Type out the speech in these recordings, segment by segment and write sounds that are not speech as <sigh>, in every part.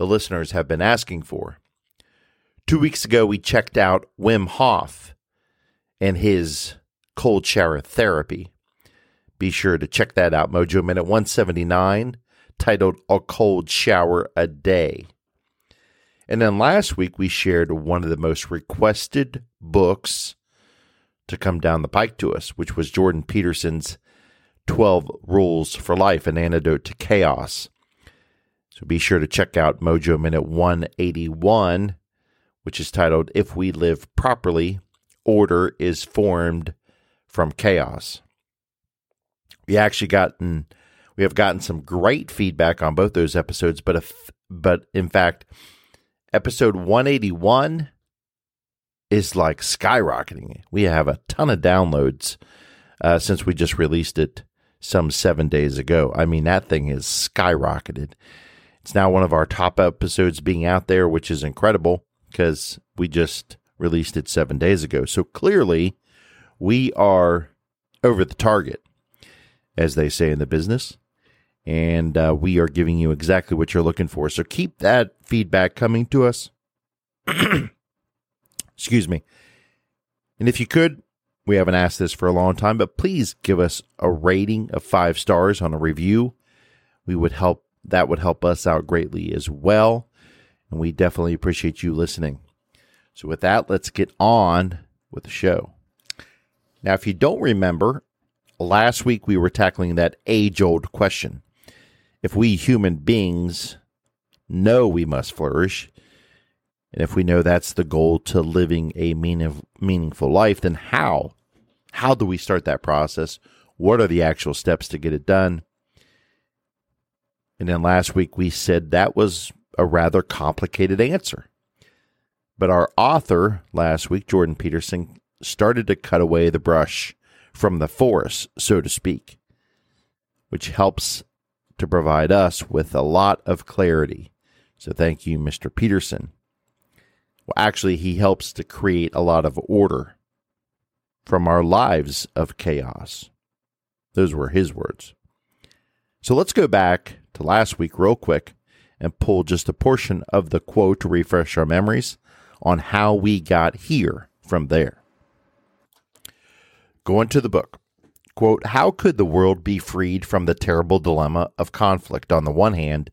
the listeners have been asking for. Two weeks ago, we checked out Wim Hof and his cold shower therapy. Be sure to check that out, Mojo Minute 179, titled A Cold Shower a Day. And then last week, we shared one of the most requested books to come down the pike to us, which was Jordan Peterson's 12 Rules for Life, an antidote to chaos. So be sure to check out Mojo Minute 181, which is titled If We Live Properly, Order is Formed from Chaos. We actually gotten we have gotten some great feedback on both those episodes, but if but in fact, episode 181 is like skyrocketing. We have a ton of downloads uh, since we just released it some seven days ago. I mean, that thing is skyrocketed. It's now one of our top episodes being out there, which is incredible because we just released it seven days ago. So clearly, we are over the target, as they say in the business. And uh, we are giving you exactly what you're looking for. So keep that feedback coming to us. <clears throat> Excuse me. And if you could, we haven't asked this for a long time, but please give us a rating of five stars on a review. We would help that would help us out greatly as well. And we definitely appreciate you listening. So, with that, let's get on with the show. Now, if you don't remember, last week we were tackling that age old question. If we human beings know we must flourish, and if we know that's the goal to living a meaning, meaningful life, then how? How do we start that process? What are the actual steps to get it done? And then last week we said that was a rather complicated answer. But our author last week, Jordan Peterson, started to cut away the brush from the forest, so to speak, which helps to provide us with a lot of clarity. So thank you, Mr. Peterson. Well, actually, he helps to create a lot of order from our lives of chaos. Those were his words. So let's go back to last week real quick and pull just a portion of the quote to refresh our memories on how we got here from there. Going to the book. Quote, How could the world be freed from the terrible dilemma of conflict on the one hand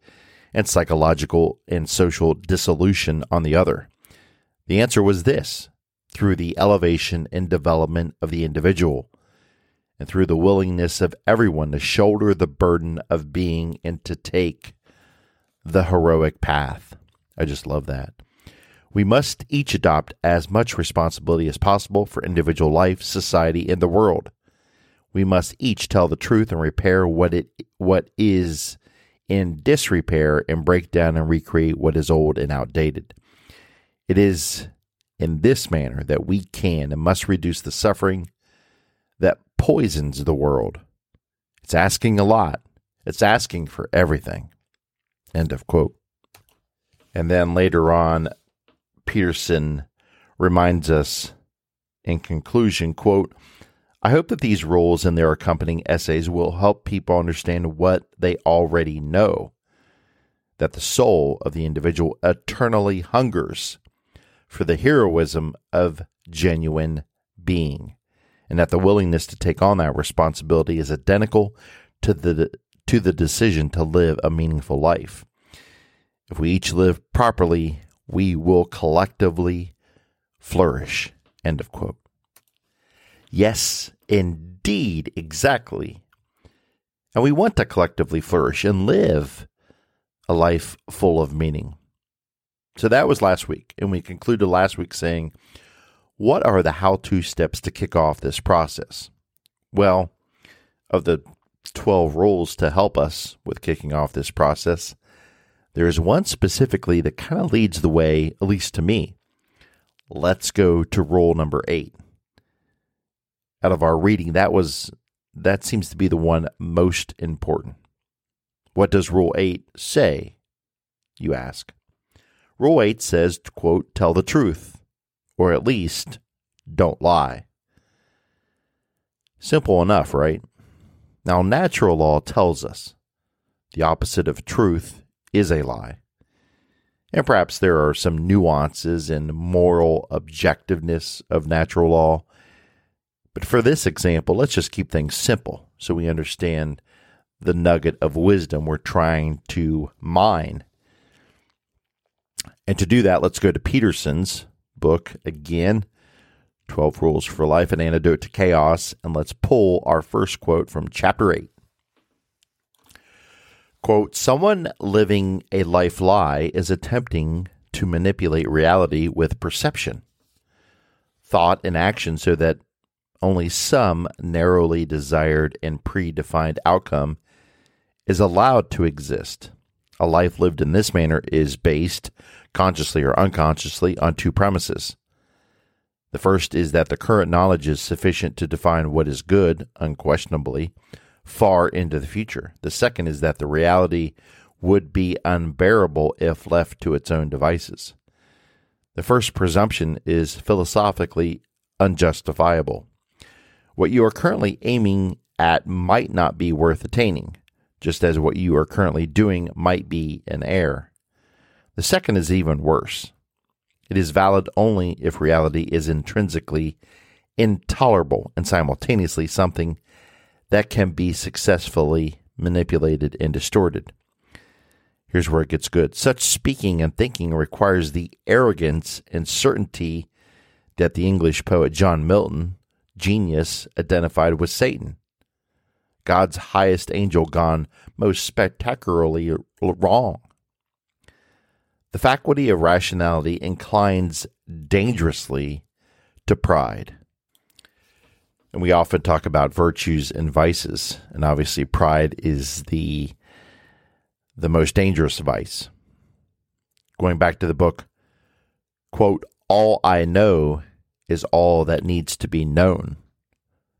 and psychological and social dissolution on the other? The answer was this through the elevation and development of the individual and through the willingness of everyone to shoulder the burden of being and to take the heroic path. I just love that. We must each adopt as much responsibility as possible for individual life, society, and the world. We must each tell the truth and repair what it what is in disrepair and break down and recreate what is old and outdated. It is in this manner that we can and must reduce the suffering poisons the world. It's asking a lot. It's asking for everything. End of quote. And then later on, Peterson reminds us in conclusion, quote, I hope that these rules and their accompanying essays will help people understand what they already know that the soul of the individual eternally hungers for the heroism of genuine being and that the willingness to take on that responsibility is identical to the to the decision to live a meaningful life. If we each live properly, we will collectively flourish. End of quote. Yes, indeed, exactly. And we want to collectively flourish and live a life full of meaning. So that was last week. And we concluded last week saying, what are the how to steps to kick off this process? Well, of the 12 rules to help us with kicking off this process, There is one specifically that kind of leads the way, at least to me. Let's go to rule number eight. Out of our reading, that was that seems to be the one most important. What does rule eight say? You ask. Rule eight says, quote, tell the truth, or at least don't lie. Simple enough, right? Now, natural law tells us the opposite of truth is a lie. And perhaps there are some nuances in moral objectiveness of natural law. But for this example, let's just keep things simple so we understand the nugget of wisdom we're trying to mine. And to do that, let's go to Peterson's book again 12 Rules for Life, an Antidote to Chaos. And let's pull our first quote from chapter 8. Quote Someone living a life lie is attempting to manipulate reality with perception, thought, and action so that only some narrowly desired and predefined outcome is allowed to exist. A life lived in this manner is based, consciously or unconsciously, on two premises. The first is that the current knowledge is sufficient to define what is good, unquestionably, far into the future. The second is that the reality would be unbearable if left to its own devices. The first presumption is philosophically unjustifiable. What you are currently aiming at might not be worth attaining, just as what you are currently doing might be an error. The second is even worse. It is valid only if reality is intrinsically intolerable and simultaneously something that can be successfully manipulated and distorted. Here's where it gets good. Such speaking and thinking requires the arrogance and certainty that the English poet John Milton, genius, identified with Satan. God's highest angel gone most spectacularly wrong. The faculty of rationality inclines dangerously to pride. And we often talk about virtues and vices, and obviously pride is the the most dangerous vice. Going back to the book, quote, all I know is all that needs to be known.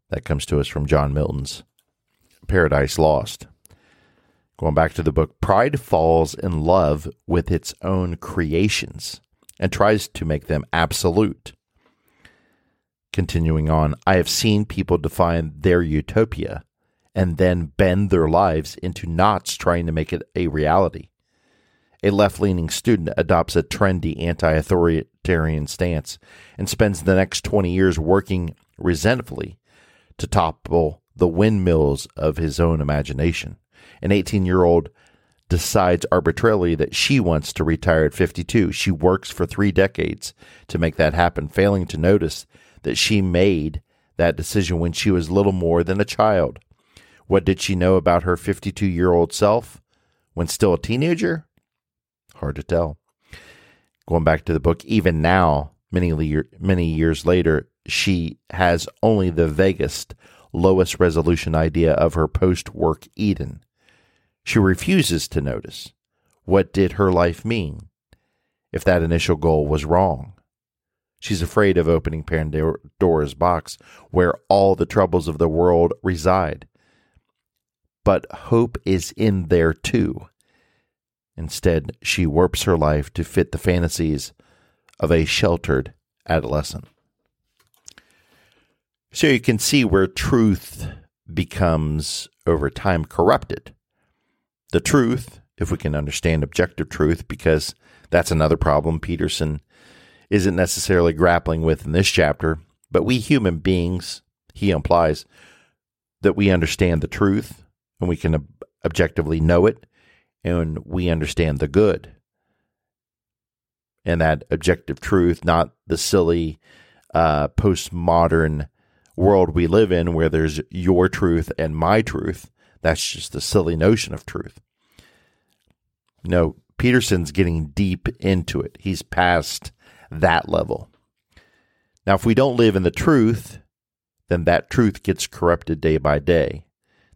That comes to us from John Milton's Paradise Lost. Going back to the book, pride falls in love with its own creations and tries to make them absolute. Continuing on, I have seen people define their utopia and then bend their lives into knots trying to make it a reality. A left leaning student adopts a trendy anti authoritarian stance and spends the next 20 years working resentfully to topple the windmills of his own imagination an 18 year old decides arbitrarily that she wants to retire at 52. She works for three decades to make that happen, failing to notice that she made that decision when she was little more than a child. What did she know about her 52 year old self when still a teenager? Hard to tell. Going back to the book, even now, many, many years later, she has only the vaguest, lowest resolution idea of her post work Eden. She refuses to notice what did her life mean if that initial goal was wrong. She's afraid of opening Pandora's box where all the troubles of the world reside. But hope is in there too. Instead, she warps her life to fit the fantasies of a sheltered adolescent. So you can see where truth becomes, over time, corrupted the truth, if we can understand objective truth, because that's another problem Peterson isn't necessarily grappling with in this chapter. But we human beings, he implies, that we understand the truth and we can ob- objectively know it and we understand the good. And that objective truth, not the silly uh, postmodern world we live in where there's your truth and my truth, that's just a silly notion of truth. No, Peterson's getting deep into it. He's past that level. Now, if we don't live in the truth, then that truth gets corrupted day by day.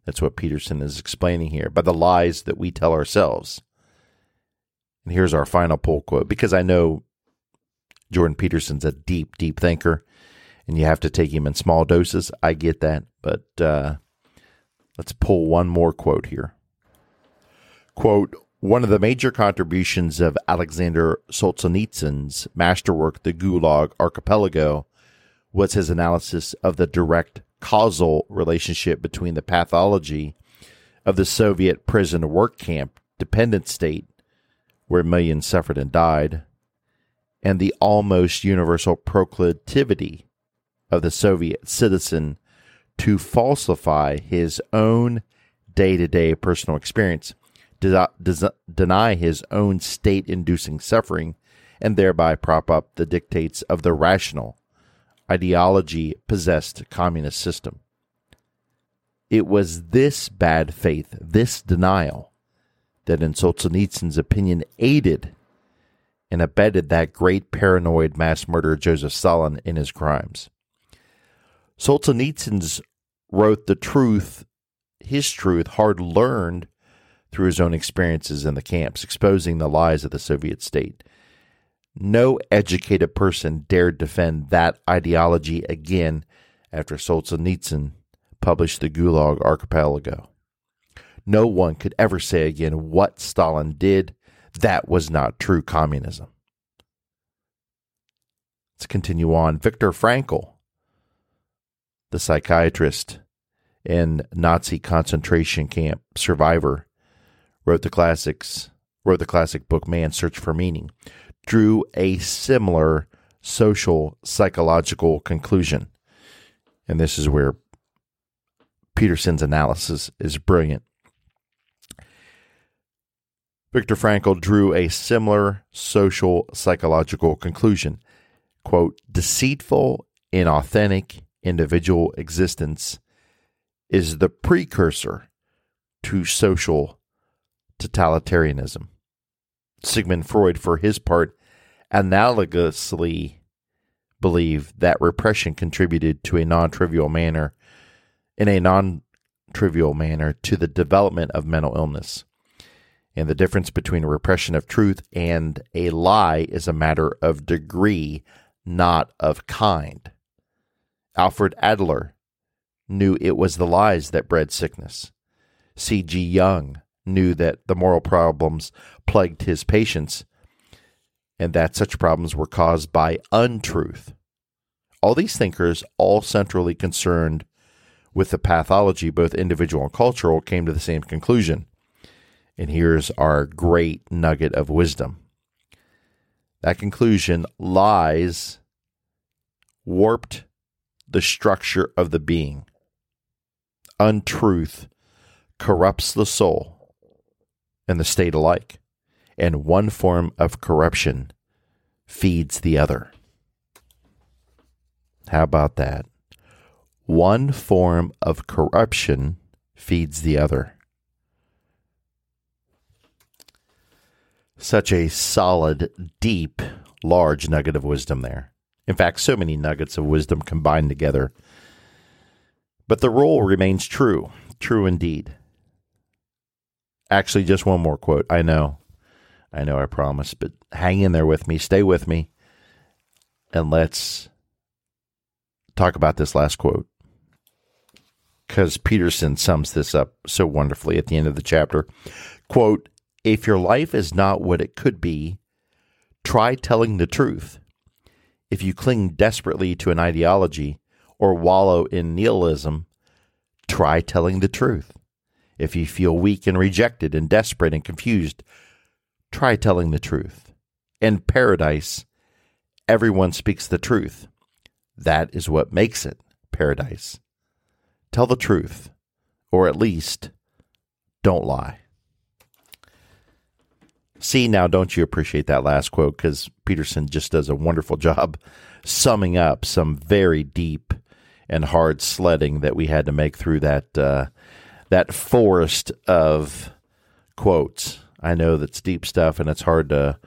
That's what Peterson is explaining here by the lies that we tell ourselves. And here's our final pull quote because I know Jordan Peterson's a deep, deep thinker and you have to take him in small doses. I get that. But uh, let's pull one more quote here. Quote One of the major contributions of Alexander Solzhenitsyn's masterwork, The Gulag Archipelago, was his analysis of the direct causal relationship between the pathology of the Soviet prison work camp dependent state, where millions suffered and died, and the almost universal proclivity of the Soviet citizen to falsify his own day to day personal experience, deny his own state inducing suffering, and thereby prop up the dictates of the rational, ideology possessed communist system. It was this bad faith, this denial, that in Solzhenitsyn's opinion aided and abetted that great paranoid mass murderer Joseph Stalin in his crimes. Solzhenitsyn wrote the truth, his truth, hard learned through his own experiences in the camps, exposing the lies of the Soviet state. No educated person dared defend that ideology again after Solzhenitsyn published the Gulag Archipelago. No one could ever say again what Stalin did. That was not true communism. Let's continue on. Viktor Frankl, the psychiatrist and Nazi concentration camp survivor, wrote the classics, wrote the classic book Man's Search for Meaning, drew a similar social psychological conclusion. And this is where Peterson's analysis is brilliant. Viktor Frankl drew a similar social psychological conclusion. Quote, deceitful, inauthentic individual existence is the precursor to social totalitarianism. Sigmund Freud, for his part, analogously believed that repression contributed to a non trivial manner in a non trivial manner to the development of mental illness. And the difference between a repression of truth and a lie is a matter of degree, not of kind. Alfred Adler knew it was the lies that bred sickness. C.G. Jung knew that the moral problems plagued his patients and that such problems were caused by untruth. All these thinkers, all centrally concerned with the pathology, both individual and cultural, came to the same conclusion. And here's our great nugget of wisdom. That conclusion lies warped the structure of the being. Untruth corrupts the soul and the state alike, and one form of corruption feeds the other. How about that? One form of corruption feeds the other. Such a solid, deep, large nugget of wisdom there. In fact, so many nuggets of wisdom combined together. But the rule remains true, true indeed. Actually, just one more quote. I know, I know, I promise, but hang in there with me, stay with me, and let's talk about this last quote because Peterson sums this up so wonderfully at the end of the chapter. Quote, if your life is not what it could be, try telling the truth. If you cling desperately to an ideology or wallow in nihilism, try telling the truth. If you feel weak and rejected and desperate and confused, try telling the truth. In paradise, everyone speaks the truth. That is what makes it paradise. Tell the truth, or at least don't lie. See, now, don't you appreciate that last quote? Because Peterson just does a wonderful job summing up some very deep and hard sledding that we had to make through that uh, that forest of quotes. I know that's deep stuff and it's hard to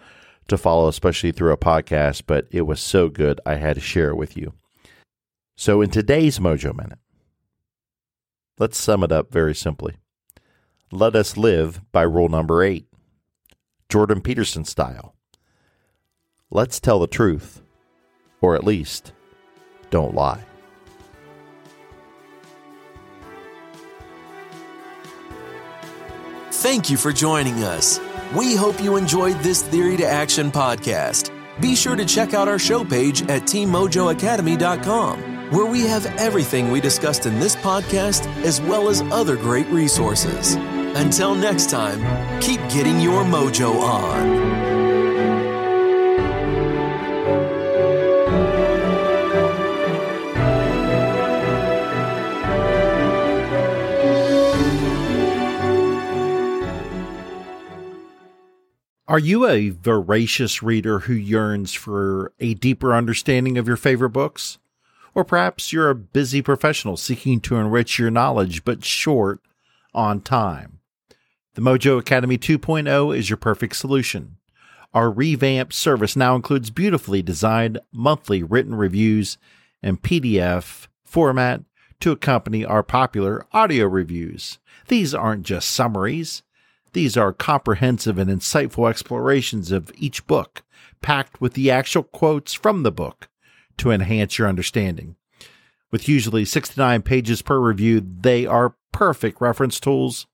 to follow, especially through a podcast, but it was so good I had to share it with you. So in today's Mojo Minute, Let's sum it up very simply. Let us live by rule number eight Jordan Peterson style. Let's tell the truth, or at least, don't lie. Thank you for joining us. We hope you enjoyed this Theory to Action podcast. Be sure to check out our show page at teammojoacademy.com, where we have everything we discussed in this podcast as well as other great resources. Until next time, keep getting your mojo on. Are you a voracious reader who yearns for a deeper understanding of your favorite books? Or perhaps you're a busy professional seeking to enrich your knowledge but short on time. The Mojo Academy 2.0 is your perfect solution. Our revamped service now includes beautifully designed monthly written reviews and PDF format to accompany our popular audio reviews. These aren't just summaries. These are comprehensive and insightful explorations of each book, packed with the actual quotes from the book to enhance your understanding. With usually 69 pages per review, they are perfect reference tools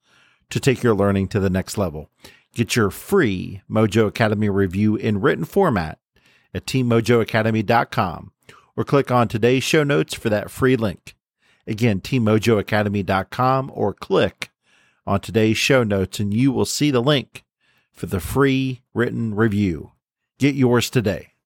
to take your learning to the next level. Get your free Mojo Academy review in written format at teammojoacademy.com or click on today's show notes for that free link. Again, teammojoacademy.com or click on today's show notes, and you will see the link for the free written review. Get yours today.